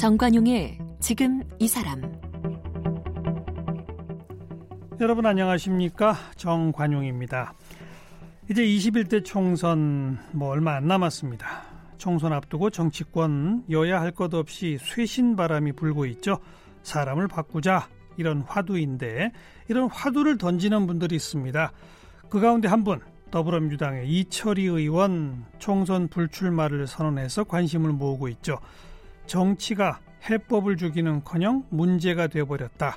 정관용의 지금 이 사람 여러분 안녕하십니까 정관용입니다. 이제 21대 총선 뭐 얼마 안 남았습니다. 총선 앞두고 정치권 여야 할 것 없이 쇄신 바람이 불고 있죠. 사람을 바꾸자 이런 화두인데 이런 화두를 던지는 분들이 있습니다. 그 가운데 한 분 더불어민주당의 이철희 의원 총선 불출마를 선언해서 관심을 모으고 있죠. 정치가 해법을 주기는커녕 문제가 되어버렸다.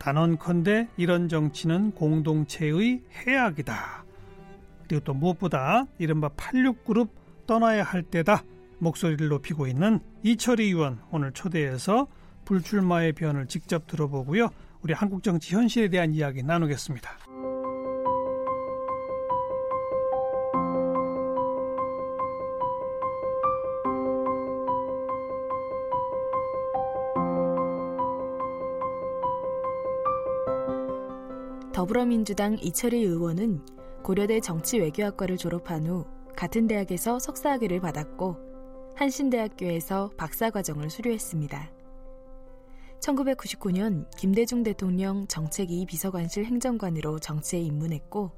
단언컨대 이런 정치는 공동체의 해악이다. 그리고 또 무엇보다 이른바 86그룹 떠나야 할 때다. 목소리를 높이고 있는 이철희 의원 오늘 초대해서 불출마의 변을 직접 들어보고요. 우리 한국 정치 현실에 대한 이야기 나누겠습니다. 더불어민주당 이철희 의원은 고려대 정치외교학과를 졸업한 후 같은 대학에서 석사학위를 받았고 한신대학교에서 박사과정을 수료했습니다. 1999년 김대중 대통령 정책 2 비서관실 행정관으로 정치에 입문했고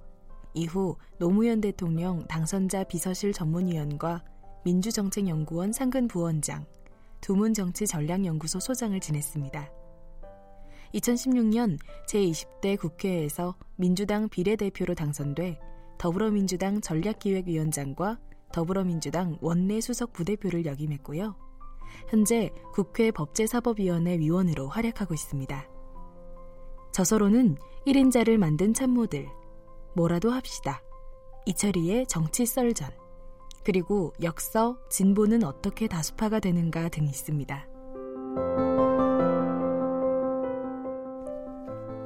이후 노무현 대통령 당선자 비서실 전문위원과 민주정책연구원 상근 부원장, 두문정치전략연구소 소장을 지냈습니다. 2016년 제20대 국회에서 민주당 비례대표로 당선돼 더불어민주당 전략기획위원장과 더불어민주당 원내 수석 부대표를 역임했고요. 현재 국회 법제사법위원회 위원으로 활약하고 있습니다. 저서로는 1인자를 만든 참모들, 뭐라도 합시다, 이철희의 정치 썰전, 그리고 역서, 진보는 어떻게 다수파가 되는가 등 있습니다.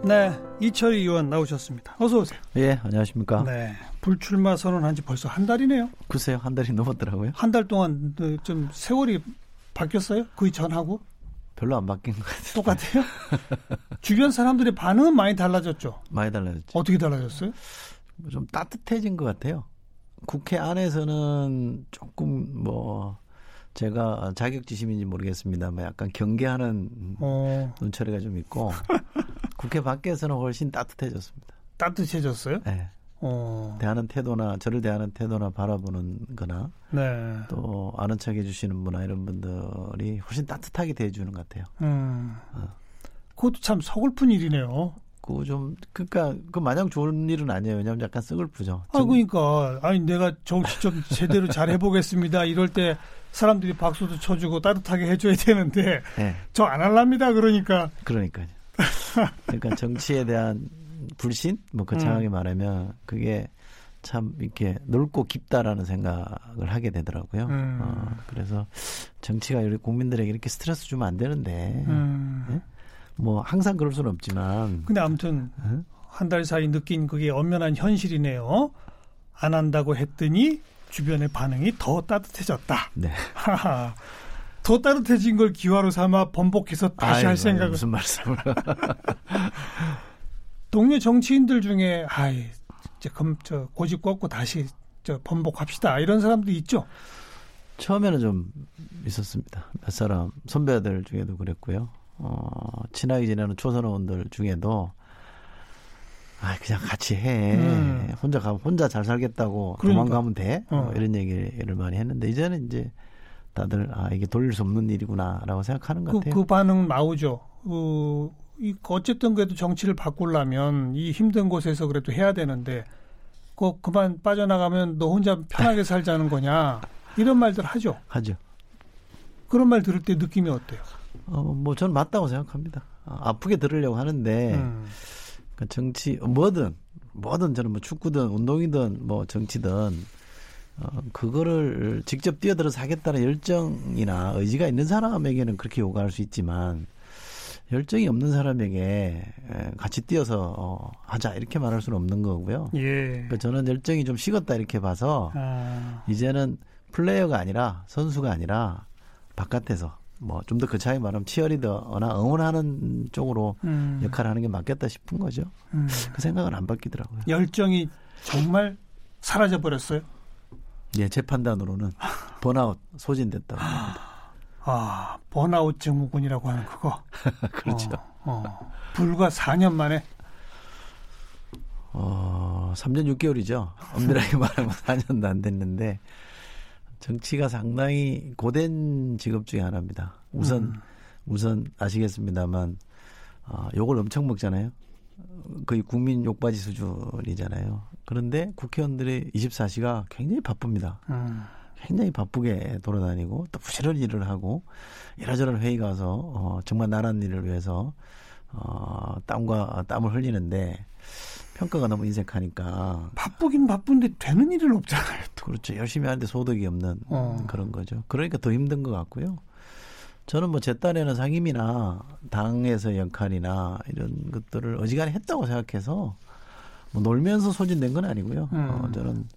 네, 이철희 의원 나오셨습니다. 어서 오세요. 예, 안녕하십니까. 네, 불출마 선언한 지 벌써 한 달이네요. 글쎄요, 한 달이 넘었더라고요. 한 달 동안 그좀 세월이 바뀌었어요? 그 전하고? 별로 안 바뀐 것 같아요. 똑같아요? 주변 사람들의 반응은 많이 달라졌죠? 많이 달라졌죠. 어떻게 달라졌어요? 좀 따뜻해진 것 같아요. 국회 안에서는 조금 뭐 제가 자격지심인지 모르겠습니다만 약간 경계하는 어. 눈초리가 좀 있고 국회 밖에서는 훨씬 따뜻해졌습니다. 따뜻해졌어요? 네. 어. 대하는 태도나 저를 대하는 태도나 바라보는 거나 네. 또 아는 척 해주시는 분이나 이런 분들이 훨씬 따뜻하게 대해주는 것 같아요. 음. 어. 그것도 참 서글픈 일이네요. 그좀 그러니까 그 마냥 좋은 일은 아니에요. 왜냐하면 약간 서글프죠. 아 그러니까 아니 내가 정치 좀 제대로 잘 해보겠습니다. 이럴 때 사람들이 박수도 쳐주고 따뜻하게 해줘야 되는데 네. 저안 할랍니다. 그러니까 그러니까요. 그러니까 정치에 대한 불신 뭐 거창하게 음. 말하면 그게 참 이렇게 넓고 깊다라는 생각을 하게 되더라고요. 음. 어, 그래서 정치가 우리 국민들에게 이렇게 스트레스 주면 안 되는데 음. 네? 뭐 항상 그럴 수는 없지만. 근데 아무튼 응? 한달 사이 느낀 그게 엄연한 현실이네요. 안 한다고 했더니 주변의 반응이 더 따뜻해졌다. 네. 더 따뜻해진 걸 기화로 삼아 번복해서 다시 아이고, 할 생각을 무슨 말씀을 동료 정치인들 중에 아이 이제 금, 저 고집 꺾고 다시 저 번복합시다 이런 사람도 있죠. 처음에는 좀 있었습니다. 몇 사람 선배들 중에도 그랬고요. 어, 친하게 지내는 초선의원들 중에도 아 그냥 같이 해. 음. 혼자 가면 혼자 잘 살겠다고 그러니까. 도망가면 돼. 어. 뭐 이런 얘기를 많이 했는데 이제는 이제 다들 아 이게 돌릴 수 없는 일이구나라고 생각하는 것 그, 같아요. 그 반응 나오죠. 어, 이 어쨌든 그래도 정치를 바꾸려면 이 힘든 곳에서 그래도 해야 되는데 꼭 그만 빠져나가면 너 혼자 편하게 살자는 거냐 이런 말들 하죠. 하죠. 그런 말 들을 때 느낌이 어때요? 어, 뭐 저는 맞다고 생각합니다. 아, 아프게 들으려고 하는데 음. 그 정치 뭐든 뭐든 저는 뭐 축구든 운동이든 뭐 정치든 어, 그거를 직접 뛰어들어서 하겠다는 열정이나 의지가 있는 사람에게는 그렇게 요구할 수 있지만 열정이 없는 사람에게 같이 뛰어서 어, 하자 이렇게 말할 수는 없는 거고요. 예. 그러니까 저는 열정이 좀 식었다 이렇게 봐서 아. 이제는 플레이어가 아니라 선수가 아니라 바깥에서 뭐 좀더그 차이 말하면 치어리더나 응원하는 쪽으로 음. 역할을 하는 게 맞겠다 싶은 거죠. 음. 그 생각은 안 바뀌더라고요. 열정이 정말 사라져 버렸어요. 예, 제 판단으로는 번아웃 소진됐다고 합니다. 아 번아웃 증후군이라고 하는 그거. 그렇죠. 어, 어. 불과 4년 만에. 어 3년 6개월이죠. 엄밀하게 말하면 4년도 안 됐는데 정치가 상당히 고된 직업 중에 하나입니다. 우선 음. 우선 아시겠습니다만 어, 욕을 엄청 먹잖아요. 거의 국민 욕바지 수준이잖아요. 그런데 국회의원들의 24시가 굉장히 바쁩니다. 음. 굉장히 바쁘게 돌아다니고 또 부지런히 일을 하고 이러저런 회의 가서 어, 정말 나란 일을 위해서 어, 땀과 땀을 흘리는데 평가가 너무 인색하니까 바쁘긴 바쁜데 되는 일은 없잖아요. 또. 그렇죠. 열심히 하는데 소득이 없는 어. 그런 거죠. 그러니까 더 힘든 것 같고요. 저는 뭐 제 딴에는 상임이나 당에서 역할이나 이런 것들을 어지간히 했다고 생각해서 뭐 놀면서 소진된 건 아니고요. 음. 어, 저는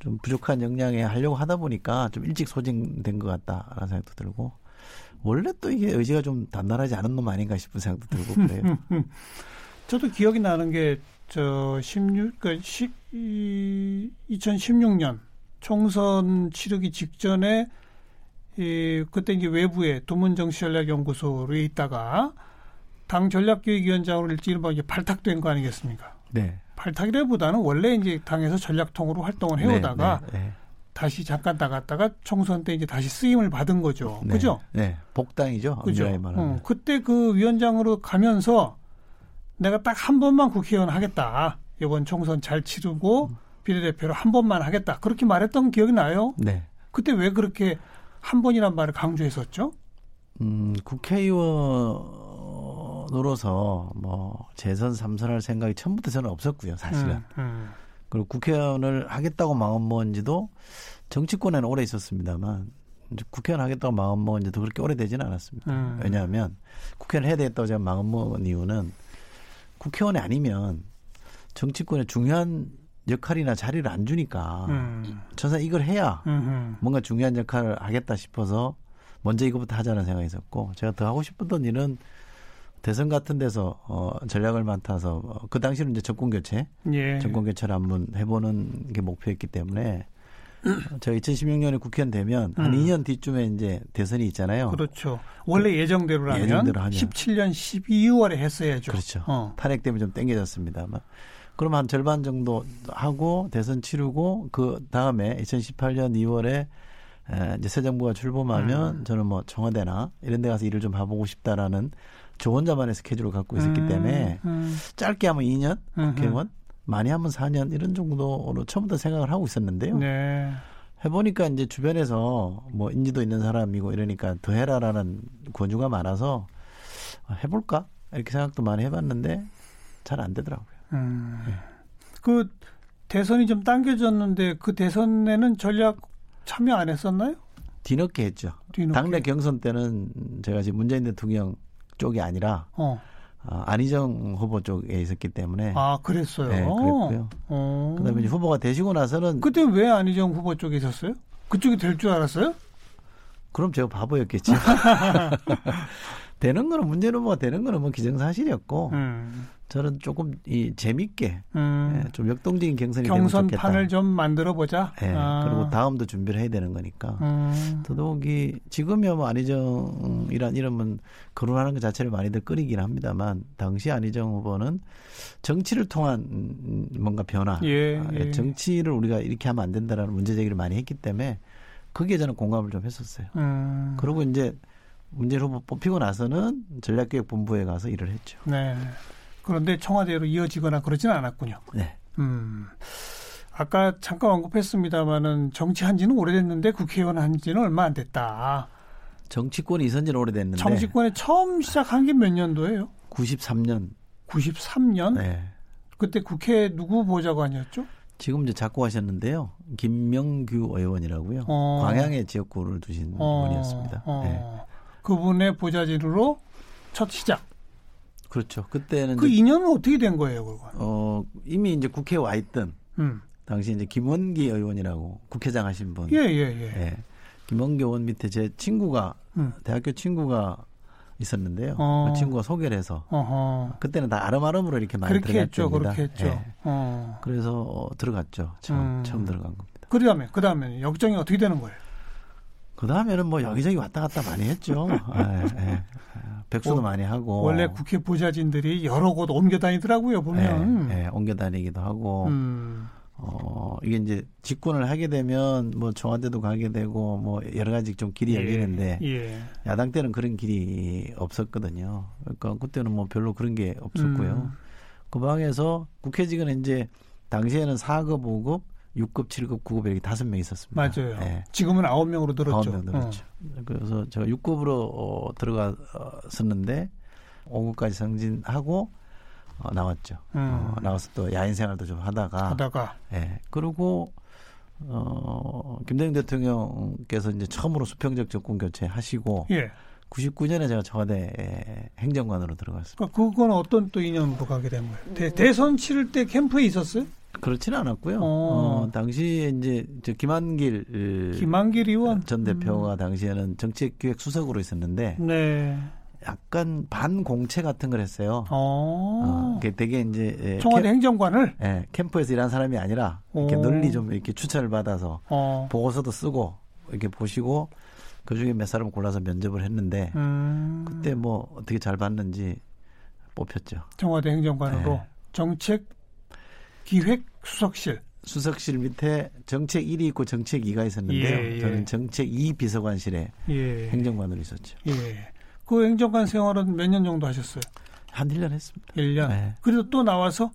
좀 부족한 역량에 하려고 하다 보니까 좀 일찍 소진된 것 같다라는 생각도 들고 원래 또 이게 의지가 좀 단단하지 않은 놈 아닌가 싶은 생각도 들고 그래요. 저도 기억이 나는 게 저 16, 그 10, 2016년 총선 치르기 직전에 이 그때 이제 외부에 도문정치전략연구소에 있다가 당 전략기획위원장으로 일찍이른바 이제 발탁된 거 아니겠습니까? 네. 발탁이라보다는 원래 이제 당에서 전략통으로 활동을 해오다가 네, 네, 네. 다시 잠깐 나갔다가 총선 때 이제 다시 쓰임을 받은 거죠. 네, 그죠? 네. 복당이죠. 그죠? 어, 그때 그 위원장으로 가면서 내가 딱 한 번만 국회의원 하겠다. 이번 총선 잘 치르고 비례대표로 한 번만 하겠다. 그렇게 말했던 기억이 나요. 네. 그때 왜 그렇게 한 번이란 말을 강조했었죠? 음, 국회의원 노로서 뭐 재선 삼선할 생각이 처음부터 저는 없었고요, 사실은. 음, 음. 그리고 국회의원을 하겠다고 마음 먹은지도 정치권에는 오래 있었습니다만 국회의원 하겠다고 마음 먹은 지도 그렇게 오래되지는 않았습니다. 음. 왜냐하면 국회의원 해야 되겠다고 제가 마음 먹은 이유는 국회의원이 아니면 정치권에 중요한 역할이나 자리를 안 주니까 음. 저는 이걸 해야 음흠. 뭔가 중요한 역할을 하겠다 싶어서 먼저 이거부터 하자는 생각이 있었고 제가 더 하고 싶었던 일은 대선 같은 데서 어 전략을 맡아서 어, 그 당시는 이제 정권 교체, 예. 정권 교체를 한번 해보는 게 목표였기 때문에 제가 2016년에 국회의원 되면 한 음. 2년 뒤쯤에 이제 대선이 있잖아요. 그렇죠. 원래 예정대로라면 예정대로 하면 17년 12월에 했어야죠. 그렇죠. 어. 탄핵 때문에 좀 땡겨졌습니다만. 그럼 한 절반 정도 하고 대선 치르고 그 다음에 2018년 2월에 에, 이제 새 정부가 출범하면 음. 저는 뭐 청와대나 이런 데 가서 일을 좀 해보고 싶다라는 저 혼자만의 스케줄을 갖고 있었기 음, 때문에 음. 짧게 하면 2년 국회의원, 많이 하면 4년 이런 정도로 처음부터 생각을 하고 있었는데요. 네. 해보니까 이제 주변에서 뭐 인지도 있는 사람이고 이러니까 더 해라라는 권유가 많아서 해볼까 이렇게 생각도 많이 해봤는데 잘 안 되더라고요. 음. 네. 그 대선이 좀 당겨졌는데 그 대선에는 전략 참여 안 했었나요? 뒤늦게 했죠. 뒤늦게. 당내 경선 때는 제가 지금 문재인 대통령 쪽이 아니라 어. 어, 안희정 후보 쪽에 있었기 때문에 아 그랬어요. 네, 그랬고요. 어. 그다음에 후보가 되시고 나서는 그때 왜 안희정 후보 쪽에 있었어요? 그쪽이 될 줄 알았어요? 그럼 제가 바보였겠죠. 되는 거는 문재인 후보가 되는 거는 뭐 기정사실이었고 음. 저는 조금 이 재밌게 음. 예, 좀 역동적인 경선이 경선판을 좀 만들어 보자. 예, 아. 그리고 다음도 준비를 해야 되는 거니까. 음. 더더욱이 지금이야 뭐 안희정 이란 이름은 거론하는 것 자체를 많이들 끓이긴 합니다만 당시 안희정 후보는 정치를 통한 뭔가 변화, 예, 아, 예. 정치를 우리가 이렇게 하면 안 된다라는 문제 제기를 많이 했기 때문에 거기에 저는 공감을 좀 했었어요. 음. 그리고 이제 문재인 후보 뽑히고 나서는 전략기획본부에 가서 일을 했죠. 네. 그런데 청와대로 이어지거나 그러지는 않았군요. 네. 음. 아까 잠깐 언급했습니다마는 정치한 지는 오래됐는데 국회의원 한 지는 얼마 안 됐다. 정치권이 있은 지는 오래됐는데. 정치권에 처음 시작한 게 몇 년도예요? 93년. 93년? 네. 그때 국회 누구 보좌관이었죠? 지금 이제 자꾸 하셨는데요. 김명규 의원이라고요. 어. 광양에 지역구를 두신 어. 분이었습니다. 어. 네. 그분의 보좌진으로 첫 시작. 그렇죠. 그때는 그 인연은 어떻게 된 거예요, 그건? 어 이미 이제 국회에 와 있던 음. 당시 이제 김원기 의원이라고 국회장 하신 분. 예, 예, 예. 예. 김원기 의원 밑에 제 친구가 음. 대학교 친구가 있었는데요. 어. 그 친구가 소개를 해서 어허. 그때는 다 아름아름으로 이렇게 많이 그렇게 했죠, 그렇게 했죠. 예. 어. 그래서 어, 들어갔죠. 처음 음. 처음 들어간 겁니다. 그다음에 그다음에 역정이 어떻게 되는 거예요? 그 다음에는 뭐 여기저기 왔다 갔다 많이 했죠. 예, 예. 백수도 뭐, 많이 하고. 원래 국회 보좌진들이 여러 곳 옮겨 다니더라고요, 보면. 예, 예, 옮겨 다니기도 하고. 음. 어, 이게 이제 집권을 하게 되면 뭐 청와대도 가게 되고 뭐 여러 가지 좀 길이 예, 열리는데 예. 야당 때는 그런 길이 없었거든요. 그러니까 그때는 뭐 별로 그런 게 없었고요. 음. 그 방에서 국회직은 이제 당시에는 4급, 5급, 6급, 7급, 9급 이렇게 다섯 명 있었습니다. 맞아요. 네. 지금은 9명으로 늘었죠. 9명 늘었죠. 어. 그래서 제가 6급으로 어, 들어갔었는데 5급까지 승진하고 어, 나왔죠. 음. 어, 나와서 또 야인 생활도 좀 하다가 하다가 예. 그리고 어 김대중 대통령께서 이제 처음으로 수평적 정권 교체 하시고 예. 99년에 제가 청와대 행정관으로 들어갔습니다. 그러니까 그건 어떤 또 인연으로 가게 된 거예요? 대, 대선 치를 때 캠프에 있었어요? 그렇지는 않았고요. 어. 어 당시에 이제 저 김한길 김한길 의원 전 대표가 음. 당시에는 정책기획 수석으로 있었는데 네. 약간 반공채 같은 걸 했어요. 어. 어 되게 이제 예, 청와대 캠, 행정관을 예, 캠프에서 일한 사람이 아니라 이렇게 오. 널리 좀 이렇게 추천을 받아서 어. 보고서도 쓰고 이렇게 보시고 그 중에 몇 사람 골라서 면접을 했는데 음. 그때 뭐 어떻게 잘 봤는지 뽑혔죠. 청와대 행정관으로 네. 정책 기획 수석실 수석실 밑에 정책 1이 있고 정책 2가 있었는데요. 예, 예. 저는 정책 2 비서관실에 예. 행정관으로 있었죠. 예. 그 행정관 생활은 몇 년 정도 하셨어요? 한 1년 했습니다. 1년. 네. 그래도 또 나와서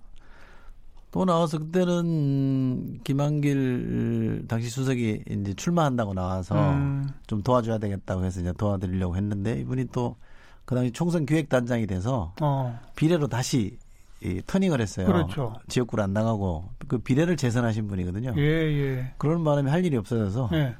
또 나와서 그때는 김한길 당시 수석이 이제 출마한다고 나와서 음. 좀 도와줘야 되겠다고 해서 이제 도와드리려고 했는데 이분이 또 그 당시 총선 기획단장이 돼서 어. 비례로 다시 이 터닝을 했어요. 그렇죠. 지역구를 안 나가고 그 비례를 재선하신 분이거든요. 예, 예. 그런 바람에 할 일이 없어져서 예.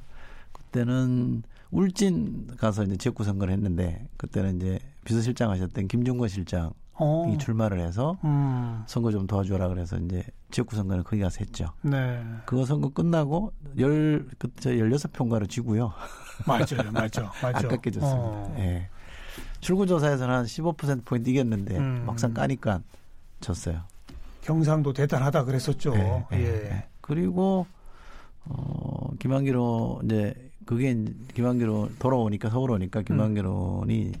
그때는 울진 가서 이제 지역구 선거를 했는데 그때는 이제 비서실장 하셨던 김종건 실장 이 어. 출마를 해서 음. 선거 좀 도와주라 그래서 이제 지역구 선거는 거기 가서 했죠. 네. 그거 선거 끝나고 열 그때 열여섯 평가로 지고요. 맞아요, 맞죠, 맞죠. 아깝게 졌습니다. 어. 예. 출구조사에서는 한 15% 포인트 이겼는데 음. 막상 까니까 졌어요. 경상도 대단하다 그랬었죠. 네, 예. 네. 그리고 어 김한기로 이제 그게 김한기로 돌아오니까 서울 오니까 김한기로니 음.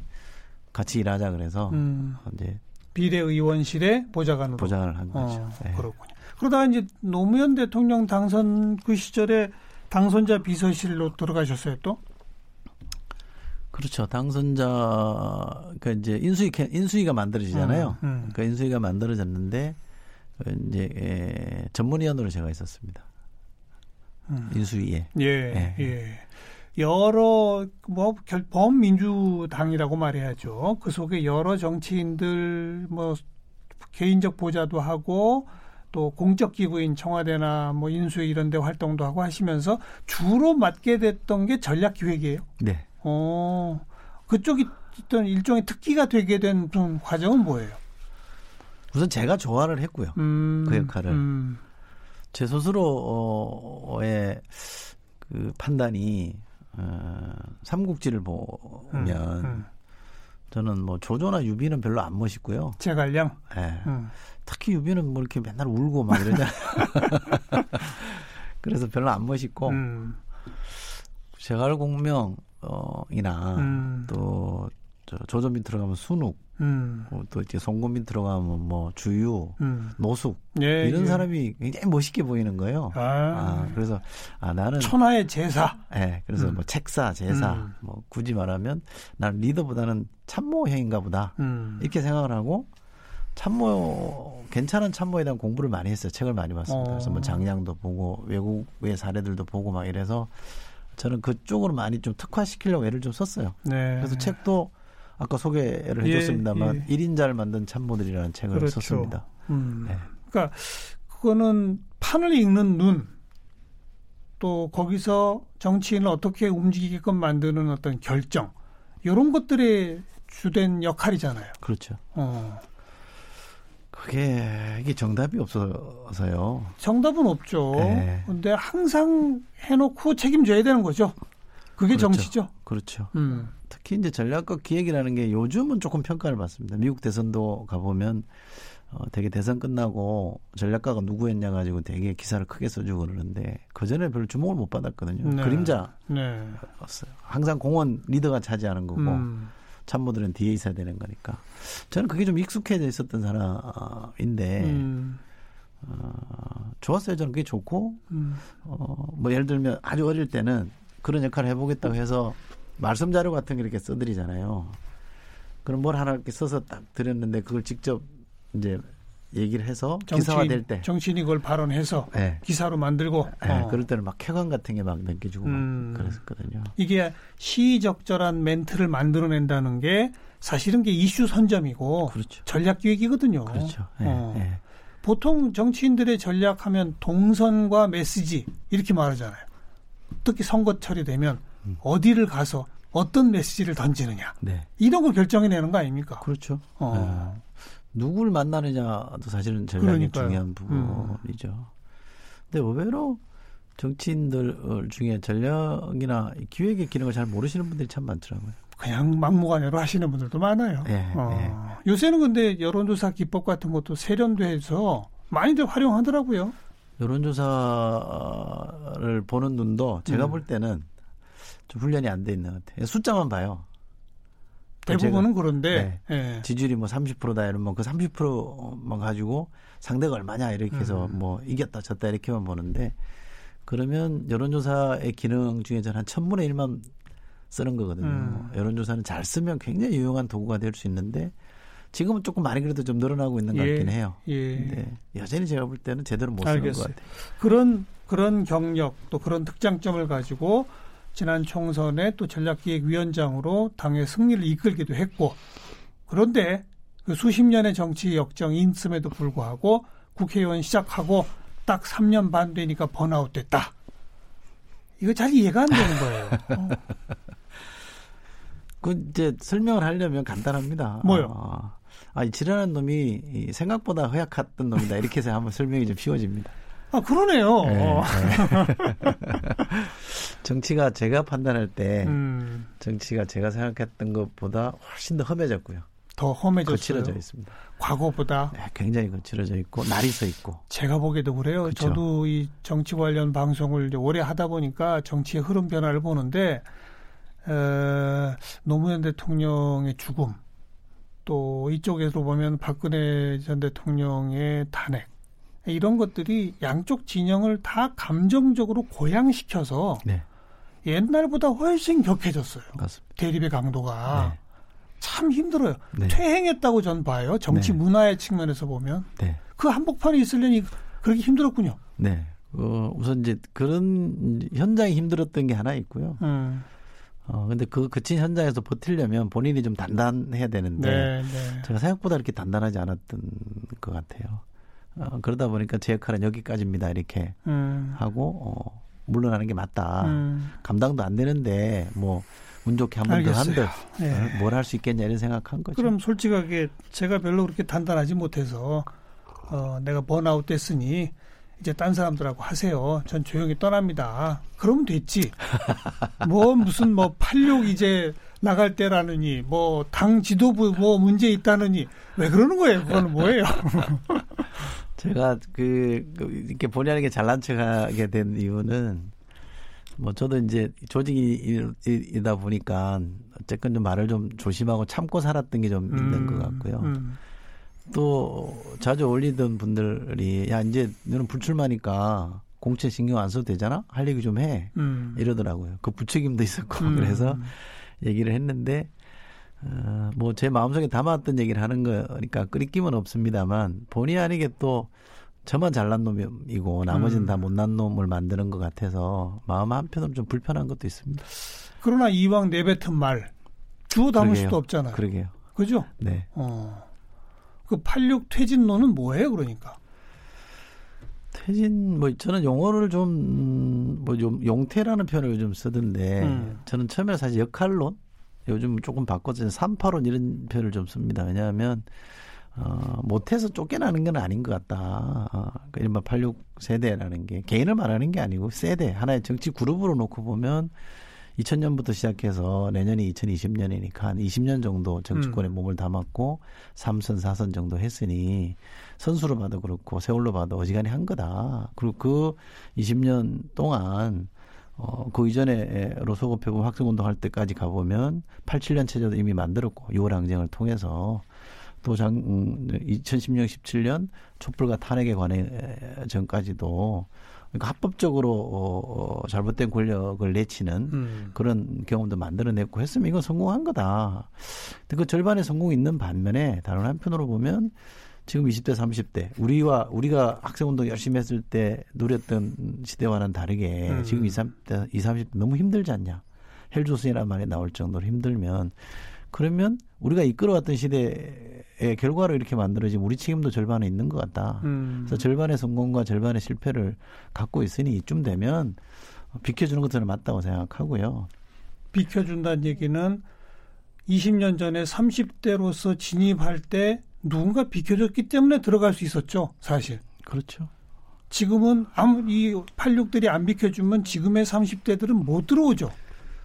같이 일하자 그래서 음. 이제 비례의원실에 보좌관으로 보좌관을 한 거죠. 어, 네. 그렇군요. 그러다가 이제 노무현 대통령 당선 그 시절에 당선자 비서실로 들어가셨어요 또? 그렇죠. 당선자 그 이제 인수위 인수위가 만들어지잖아요. 음, 음. 그 인수위가 만들어졌는데 그 이제 에, 전문위원으로 제가 있었습니다. 음. 인수위에. 예, 예. 예. 여러 뭐 범민주당이라고 말해야죠. 그 속에 여러 정치인들 뭐 개인적 보좌도 하고 또 공적 기구인 청와대나 뭐 인수위 이런 데 활동도 하고 하시면서 주로 맡게 됐던 게 전략 기획이에요. 네. 어. 그쪽이 어떤 일종의 특기가 되게 된 과정은 뭐예요? 우선 제가 좋아를 했고요. 음, 그 역할을. 음. 제 스스로의 그 판단이 어, 삼국지를 보면 음, 음. 저는 뭐 조조나 유비는 별로 안 멋있고요. 제갈량. 네. 음. 특히 유비는 뭐 이렇게 맨날 울고 막 이러잖아요. 그래서 별로 안 멋있고 음. 제갈공명 어이나 음. 또 조조 밑으로 가면 순욱 음. 어, 또 이제 손권 밑으로 가면 뭐 주유, 음. 노숙 예, 이런 예. 사람이 굉장히 멋있게 보이는 거예요. 아. 아. 그래서 아 나는 천하의 재사. 예. 네, 그래서 음. 뭐 책사, 재사 음. 뭐 굳이 말하면 나는 리더보다는 참모형인가 보다 음. 이렇게 생각을 하고 참모 괜찮은 참모에 대한 공부를 많이 했어요. 책을 많이 봤습니다. 어. 그래서 뭐 장량도 보고 외국의 사례들도 보고 막 이래서 저는 그쪽으로 많이 좀 특화시키려고 애를 좀 썼어요. 네. 그래서 책도 아까 소개를 예, 해줬습니다만 예, 예. 1인자를 만든 참모들이라는 책을 그렇죠. 썼습니다. 음. 네. 그러니까 그거는 판을 읽는 눈, 또 거기서 정치인을 어떻게 움직이게끔 만드는 어떤 결정, 이런 것들의 주된 역할이잖아요. 그렇죠. 어. 그게 이게 정답이 없어서요. 정답은 없죠. 네. 근데 항상 해놓고 책임져야 되는 거죠. 그게 그렇죠. 정치죠. 그렇죠. 음. 특히 이제 전략과 기획이라는 게 요즘은 조금 평가를 받습니다. 미국 대선도 가보면 어, 되게 대선 끝나고 전략가가 누구였냐 가지고 되게 기사를 크게 써주고 그러는데 그 전에 별로 주목을 못 받았거든요. 네. 그림자 네. 항상 공원 리더가 차지하는 거고 음. 참모들은 뒤에 있어야 되는 거니까 저는 그게 좀 익숙해져 있었던 사람인데 음. 어, 좋았어요. 저는 그게 좋고 음. 어, 뭐 예를 들면 아주 어릴 때는 그런 역할을 해보겠다고 해서 말씀 자료 같은 거 이렇게 써드리잖아요. 그럼 뭘 하나 이렇게 써서 딱 드렸는데 그걸 직접 이제 얘기를 해서 기사화될 때. 정치인이 그걸 발언해서 네. 기사로 만들고. 네, 어. 그럴 때는 막 쾌감 같은 게 막 넘겨주고 음. 막 그랬었거든요. 이게 시적절한 멘트를 만들어낸다는 게 사실은 게 이슈 선점이고 그렇죠. 전략 기획이거든요. 그렇죠. 예, 어. 예. 보통 정치인들의 전략하면 동선과 메시지 이렇게 말하잖아요. 특히 선거철이 되면 음. 어디를 가서 어떤 메시지를 던지느냐 네. 이런 걸 결정해내는 거 아닙니까? 그렇죠. 어. 예. 누굴 만나느냐도 사실은 전략이 그러니까요. 음. 중요한 부분이죠. 근데 의외로 정치인들 중에 전략이나 기획의 기능을 잘 모르시는 분들이 참 많더라고요. 그냥 막무가내로 하시는 분들도 많아요. 예, 어. 요새는 근데 여론조사 기법 같은 것도 세련돼서 많이들 활용하더라고요. 여론조사를 보는 눈도 제가 음. 볼 때는 좀 훈련이 안 돼 있는 것 같아요. 숫자만 봐요. 대부분은 그런데 네. 예. 지지율이 뭐 30%다 이러면 그 30%만 가지고 상대가 얼마냐 이렇게 해서 음. 뭐 이겼다 졌다 이렇게만 보는데 그러면 여론조사의 기능 중에 저는 한 천분의 일만 쓰는 거거든요. 음. 여론조사는 잘 쓰면 굉장히 유용한 도구가 될 수 있는데 지금은 조금 많이 그래도 좀 늘어나고 있는 것 예. 같긴 해요. 예. 근데 여전히 제가 볼 때는 제대로 못 쓰는 알겠어요. 것 같아요. 그런 그런 경력 또 그런 특장점을 가지고 지난 총선에 또 전략기획위원장으로 당의 승리를 이끌기도 했고 그런데 그 수십 년의 정치 역정이 있음에도 불구하고 국회의원 시작하고 딱 3년 반 되니까 번아웃 됐다. 이거 잘 이해가 안 되는 거예요. 어. 그 이제 설명을 하려면 간단합니다. 뭐요? 아, 아, 이 지랄한 놈이 이 생각보다 허약했던 놈이다. 이렇게 해서 한번 설명이 좀 쉬워집니다. 아 그러네요. 네, 네. 정치가 제가 판단할 때 음, 정치가 제가 생각했던 것보다 훨씬 더 험해졌고요. 더 험해졌어요. 거칠어져 있습니다. 과거보다 네, 굉장히 거칠어져 있고 날이 서 있고. 제가 보기에도 그래요. 그쵸. 저도 이 정치 관련 방송을 이제 오래 하다 보니까 정치의 흐름 변화를 보는데 에, 노무현 대통령의 죽음 또 이쪽에서 보면 박근혜 전 대통령의 탄핵 이런 것들이 양쪽 진영을 다 감정적으로 고양시켜서 네, 옛날보다 훨씬 격해졌어요. 맞습니다. 대립의 강도가 네. 참 힘들어요. 네. 퇴행했다고 전 봐요. 정치 네. 문화의 측면에서 보면 네. 그 한복판에 있으려니 그렇게 힘들었군요. 네. 어, 우선 이제 그런 현장이 힘들었던 게 하나 있고요. 음. 어, 근데 그 그친 현장에서 버틸려면 본인이 좀 단단해야 되는데 네, 네. 제가 생각보다 그렇게 단단하지 않았던 것 같아요. 어, 그러다 보니까 제 역할은 여기까지입니다. 이렇게 음. 하고 어, 물러나는 게 맞다. 음. 감당도 안 되는데 뭐 운 좋게 한 번 더. 한들 예. 뭘할 수 있겠냐 이런 생각한 거죠. 그럼 솔직하게 제가 별로 그렇게 단단하지 못해서 어, 내가 번아웃 됐으니 이제 딴 사람들하고 하세요. 전 조용히 떠납니다. 그러면 됐지. 뭐 무슨 뭐 86 이제 나갈 때라느니 뭐 당 지도부 뭐 문제 있다느니 왜 그러는 거예요? 그거는 뭐예요? 제가 그, 그 이렇게 본의 아니게 잘난 척하게 된 이유는 뭐 저도 이제 조직이다 보니까 어쨌건 좀 말을 좀 조심하고 참고 살았던 게좀 있는 것 같고요. 음. 또 자주 올리던 분들이 야 이제 너는 불출마니까 공채 신경 안 써도 되잖아 할 얘기 좀해 음. 이러더라고요. 그 부책임도 있었고 음. 그래서 얘기를 했는데 어, 뭐제 마음속에 담았던 얘기를 하는 거니까 끓이낌은 없습니다만 본의 아니게 또 저만 잘난 놈이고 나머지는 음. 다 못난 놈을 만드는 것 같아서 마음 한편으로 좀 불편한 것도 있습니다. 그러나 이왕 내뱉은 말 주워 담을 그러게요. 수도 없잖아요. 그러게요. 그죠? 네. 어. 그86 퇴진론은 뭐예요, 그러니까? 퇴진 뭐 저는 용어를 좀뭐좀 용태라는 표현을 요즘 쓰던데 음. 저는 처음에 사실 역할론 요즘 조금 바꿔서 3파론 이런 표현을 좀 씁니다. 왜냐하면 어, 못해서 쫓겨나는 건 아닌 것 같다. 어, 그 이른바 86 세대라는 게 개인을 말하는 게 아니고 세대 하나의 정치 그룹으로 놓고 보면 2000년부터 시작해서 내년이 2020년이니까 한 20년 정도 정치권에 음. 몸을 담았고 3선, 4선 정도 했으니 선수로 봐도 그렇고 세월로 봐도 어지간히 한 거다. 그리고 그 20년 동안 어, 그 이전에 로소고 표범 학생운동 할 때까지 가보면 87년 체제도 이미 만들었고 6월 항쟁을 통해서 또 장, 2010년, 음, 17년 촛불과 탄핵에 관해 전까지도 그러니까 합법적으로 어, 어, 잘못된 권력을 내치는 음. 그런 경험도 만들어냈고 했으면 이건 성공한 거다. 그 절반의 성공이 있는 반면에 다른 한편으로 보면 지금 20대, 30대 우리와 우리가 학생 운동 열심히 했을 때 누렸던 시대와는 다르게 음. 지금 20, 30대, 20, 30대 너무 힘들지 않냐. 헬조선이라는 말이 나올 정도로 힘들면 그러면 우리가 이끌어왔던 시대의 결과로 이렇게 만들어지면 우리 책임도 절반에 있는 것 같다. 음. 그래서 절반의 성공과 절반의 실패를 갖고 있으니 이쯤 되면 비켜주는 것들은 맞다고 생각하고요. 비켜준다는 얘기는 20년 전에 30대로서 진입할 때 누군가 비켜줬기 때문에 들어갈 수 있었죠, 사실. 그렇죠. 지금은 아무 이 86들이 안 비켜주면 지금의 30대들은 못 들어오죠.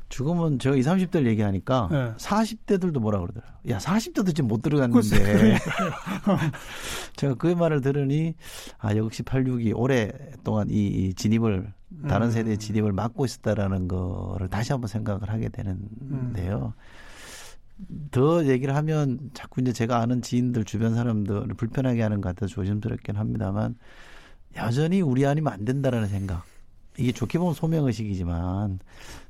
죽으면 제가 20, 30대를 얘기하니까 네. 40대들도 뭐라 그러더라고요. 야, 40대도 지금 못 들어갔는데. 제가 그 말을 들으니 아, 역시 86이 오랫동안 이, 진입을 다른 음. 세대의 진입을 막고 있었다라는 거를 다시 한번 생각을 하게 되는데요. 음. 더 얘기를 하면 자꾸 이제 제가 아는 지인들 주변 사람들을 불편하게 하는 것 같아서 조심스럽긴 합니다만 여전히 우리 아니면 안 된다라는 생각. 이게 좋게 보면 소명의식이지만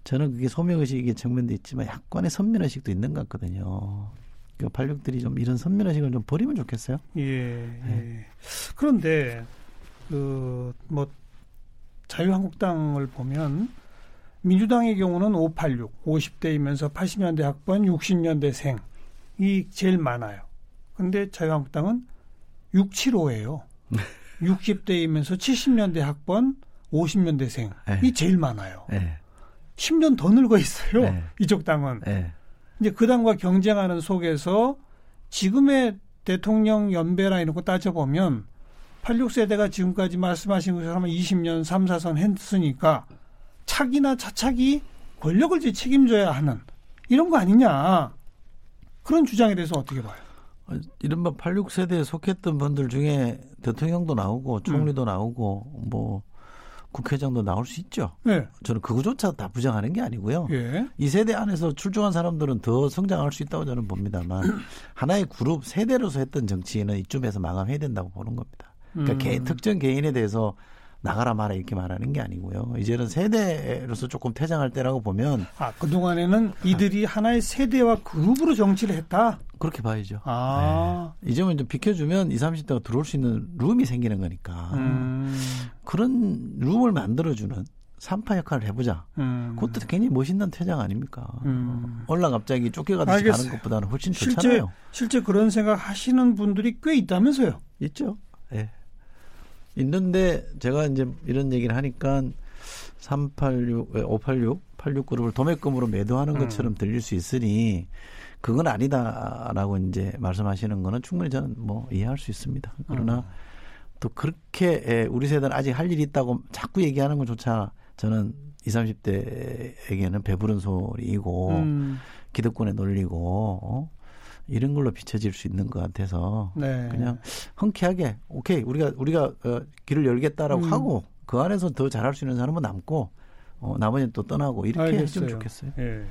저는 그게 소명의식의 측면도 있지만 약간의 선민의식도 있는 것 같거든요. 그러니까 86들이 좀 이런 선민의식을 좀 버리면 좋겠어요. 예. 예. 네. 그런데 그 뭐 자유한국당을 보면 민주당의 경우는 586, 50대이면서 80년대 학번, 60년대생이 제일 많아요. 근데 자유한국당은 675예요. 60대이면서 70년대 학번, 50년대생이 네. 제일 많아요. 네. 10년 더 늙어 있어요. 네. 이쪽 당은. 네. 이제 그 당과 경쟁하는 속에서 지금의 대통령 연배라 이런 거 따져보면 86세대가 지금까지 말씀하신 것처럼 20년 3, 4선 했으니까 차기나 차차기 권력을 이제 책임져야 하는 이런 거 아니냐. 그런 주장에 대해서 어떻게 봐요? 어, 이른바 86세대에 속했던 분들 중에 대통령도 나오고 총리도 음. 나오고 뭐 국회의장도 나올 수 있죠. 네. 저는 그거조차 다 부정하는 게 아니고요. 예. 이 세대 안에서 출중한 사람들은 더 성장할 수 있다고 저는 봅니다만 하나의 그룹 세대로서 했던 정치인은 이쯤에서 마감해야 된다고 보는 겁니다. 그러니까 음. 개, 특정 개인에 대해서 나가라 마라 이렇게 말하는 게 아니고요. 이제는 세대로서 조금 퇴장할 때라고 보면 아 그동안에는 이들이 하나의 세대와 그룹으로 정치를 했다. 그렇게 봐야죠. 아. 네. 이제는 좀 비켜주면 20, 30대가 들어올 수 있는 룸이 생기는 거니까. 음. 그런 룸을 만들어주는 산파 역할을 해보자. 음. 그것도 괜히 멋있는 퇴장 아닙니까? 음. 올라 갑자기 쫓겨가듯이 알겠어요. 가는 것보다는 훨씬 실제, 좋잖아요. 실제 그런 생각 하시는 분들이 꽤 있다면서요? 있죠. 예. 네. 있는데 제가 이제 이런 얘기를 하니까 386, 586, 86 그룹을 도매금으로 매도하는 음. 것처럼 들릴 수 있으니 그건 아니다라고 이제 말씀하시는 거는 충분히 저는 뭐 이해할 수 있습니다. 그러나 음. 또 그렇게 우리 세대는 아직 할 일이 있다고 자꾸 얘기하는 것조차 저는 20, 30대에게는 배부른 소리이고 음. 기득권에 놀리고 어? 이런 걸로 비춰질 수 있는 것 같아서 네. 그냥 흔쾌하게 오케이 우리가 우리가 어, 길을 열겠다라고 음. 하고 그 안에서 더 잘할 수 있는 사람은 남고 어, 나머지는 또 떠나고 이렇게 알겠어요. 했으면 좋겠어요. 예.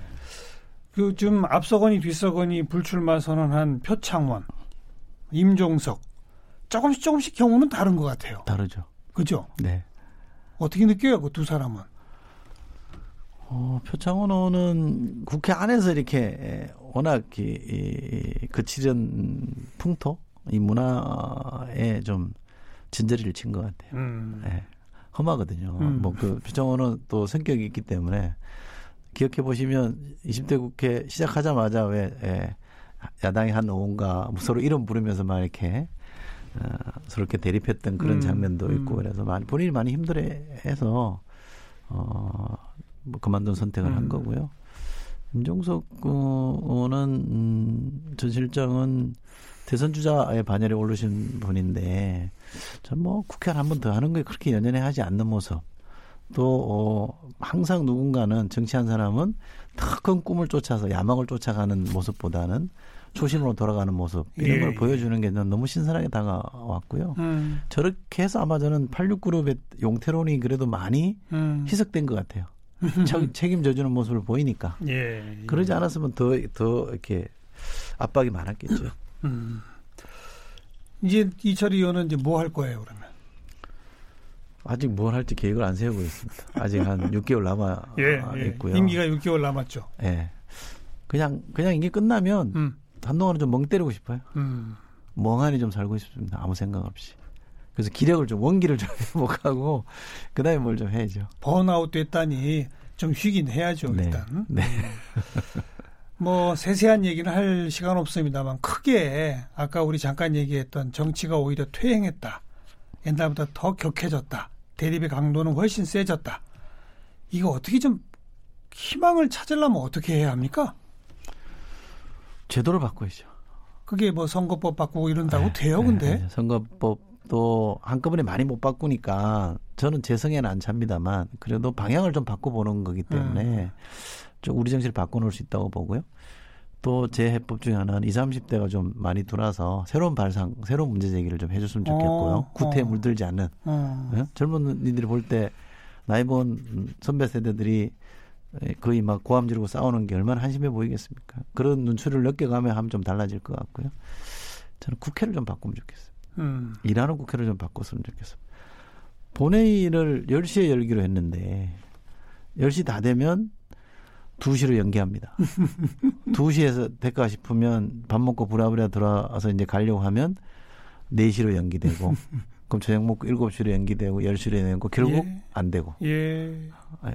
그좀 앞서거니 뒤서거니 불출마 선언한 표창원, 임종석 조금씩 조금씩 경우는 다른 것 같아요. 다르죠. 그죠? 네. 어떻게 느껴요, 그 두 사람은? 어, 표창원 의원은 국회 안에서 이렇게 워낙 이, 이 거칠은 풍토, 이 문화에 좀 진저리를 친 것 같아요. 음. 네. 험하거든요. 음. 뭐그 표창원은 또 성격이 있기 때문에 기억해 보시면 20대 국회 시작하자마자 왜 예, 야당의 한 의원과 뭐 서로 이름 부르면서 막 이렇게 어, 서로 이렇게 대립했던 그런 음. 장면도 음. 있고 그래서 많이 본인이 많이 힘들어해서 어, 뭐 그만둔 선택을 한 음. 거고요. 임종석 의원은 음, 전 실장은 대선 주자의 반열에 오르신 분인데 전뭐 국회 한 번 더 하는 거에 그렇게 연연해 하지 않는 모습 또 어, 항상 누군가는 정치한 사람은 더 큰 꿈을 쫓아서 야망을 쫓아가는 모습보다는 초심으로 돌아가는 모습 이런 예. 걸 보여주는 게 너무 신선하게 다가왔고요. 음, 저렇게 해서 아마 저는 86그룹의 용태론이 그래도 많이 음. 희석된 것 같아요. 책- 책임져주는 모습을 보이니까. 예. 그러지 않았으면 더, 더 이렇게 압박이 많았겠죠. 음. 이제 이철 의원은 이제 뭐 할 거예요, 그러면? 아직 뭘 할지 계획을 안 세우고 있습니다. 아직 한 6개월 남아 예, 예. 있고요. 임기가 6개월 남았죠. 예. 그냥, 그냥 이게 끝나면 음, 한동안은 좀 멍 때리고 싶어요. 음. 멍하니 좀 살고 싶습니다. 아무 생각 없이. 그래서 기력을 좀, 원기를 좀 회복하고, 그 다음에 뭘 좀 해야죠. 번아웃 됐다니 좀 쉬긴 해야죠, 네. 일단. 네. 뭐 세세한 얘기는 할 시간 없습니다만 크게 아까 우리 잠깐 얘기했던 정치가 오히려 퇴행했다. 옛날보다 더 격해졌다. 대립의 강도는 훨씬 세졌다. 이거 어떻게 좀 희망을 찾으려면 어떻게 해야 합니까? 제도를 바꿔야죠. 그게 뭐 선거법 바꾸고 이런다고 네, 돼요, 네, 근데? 네. 선거법 도 한꺼번에 많이 못 바꾸니까 저는 재성에는 안 찹니다만 그래도 방향을 좀 바꿔보는 거기 때문에 음. 좀 우리 정치를 바꿔놓을 수 있다고 보고요. 또 제 해법 중에 하나는 20, 30대가 좀 많이 들어와서 새로운 발상, 새로운 문제 제기를 좀 해줬으면 좋겠고요. 어, 구태에 어. 물들지 않는 어. 예? 젊은 이들이 볼 때 나이 본 선배 세대들이 거의 막 고함 지르고 싸우는 게 얼마나 한심해 보이겠습니까? 그런 눈초리를 느껴가며 하면 좀 달라질 것 같고요. 저는 국회를 좀 바꾸면 좋겠어요. 음. 일하는 국회를 좀 바꿨으면 좋겠어요. 본회의를 10시에 열기로 했는데 10시 다 되면 2시로 연기합니다. 2시에서 될까 싶으면 밥 먹고 부랴부랴 들어와서 이제 가려고 하면 4시로 연기되고 그럼 저녁 먹고 7시로 연기되고 10시로 연기되고 결국 예. 안 되고 예. 아,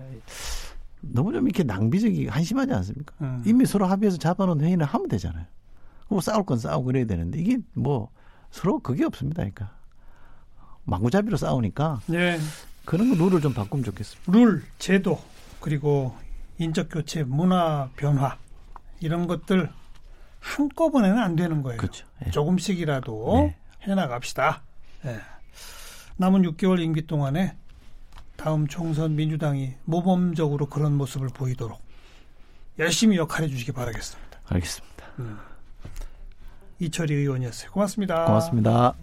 너무 좀 이렇게 낭비적이 한심하지 않습니까? 음. 이미 서로 합의해서 잡아놓은 회의는 하면 되잖아요. 뭐 싸울 건 싸우고 그래야 되는데 이게 뭐 서로 그게 없습니다. 그러니까 망구잡이로 싸우니까 예. 그런 거 룰을 좀 바꾸면 좋겠습니다. 룰, 제도, 그리고 인적 교체, 문화 변화 이런 것들 한꺼번에는 안 되는 거예요. 그렇죠. 예. 조금씩이라도 네. 해나갑시다. 예. 남은 6개월 임기 동안에 다음 총선 민주당이 모범적으로 그런 모습을 보이도록 열심히 역할해 주시기 바라겠습니다. 알겠습니다. 이철희 의원이었어요. 고맙습니다. 고맙습니다.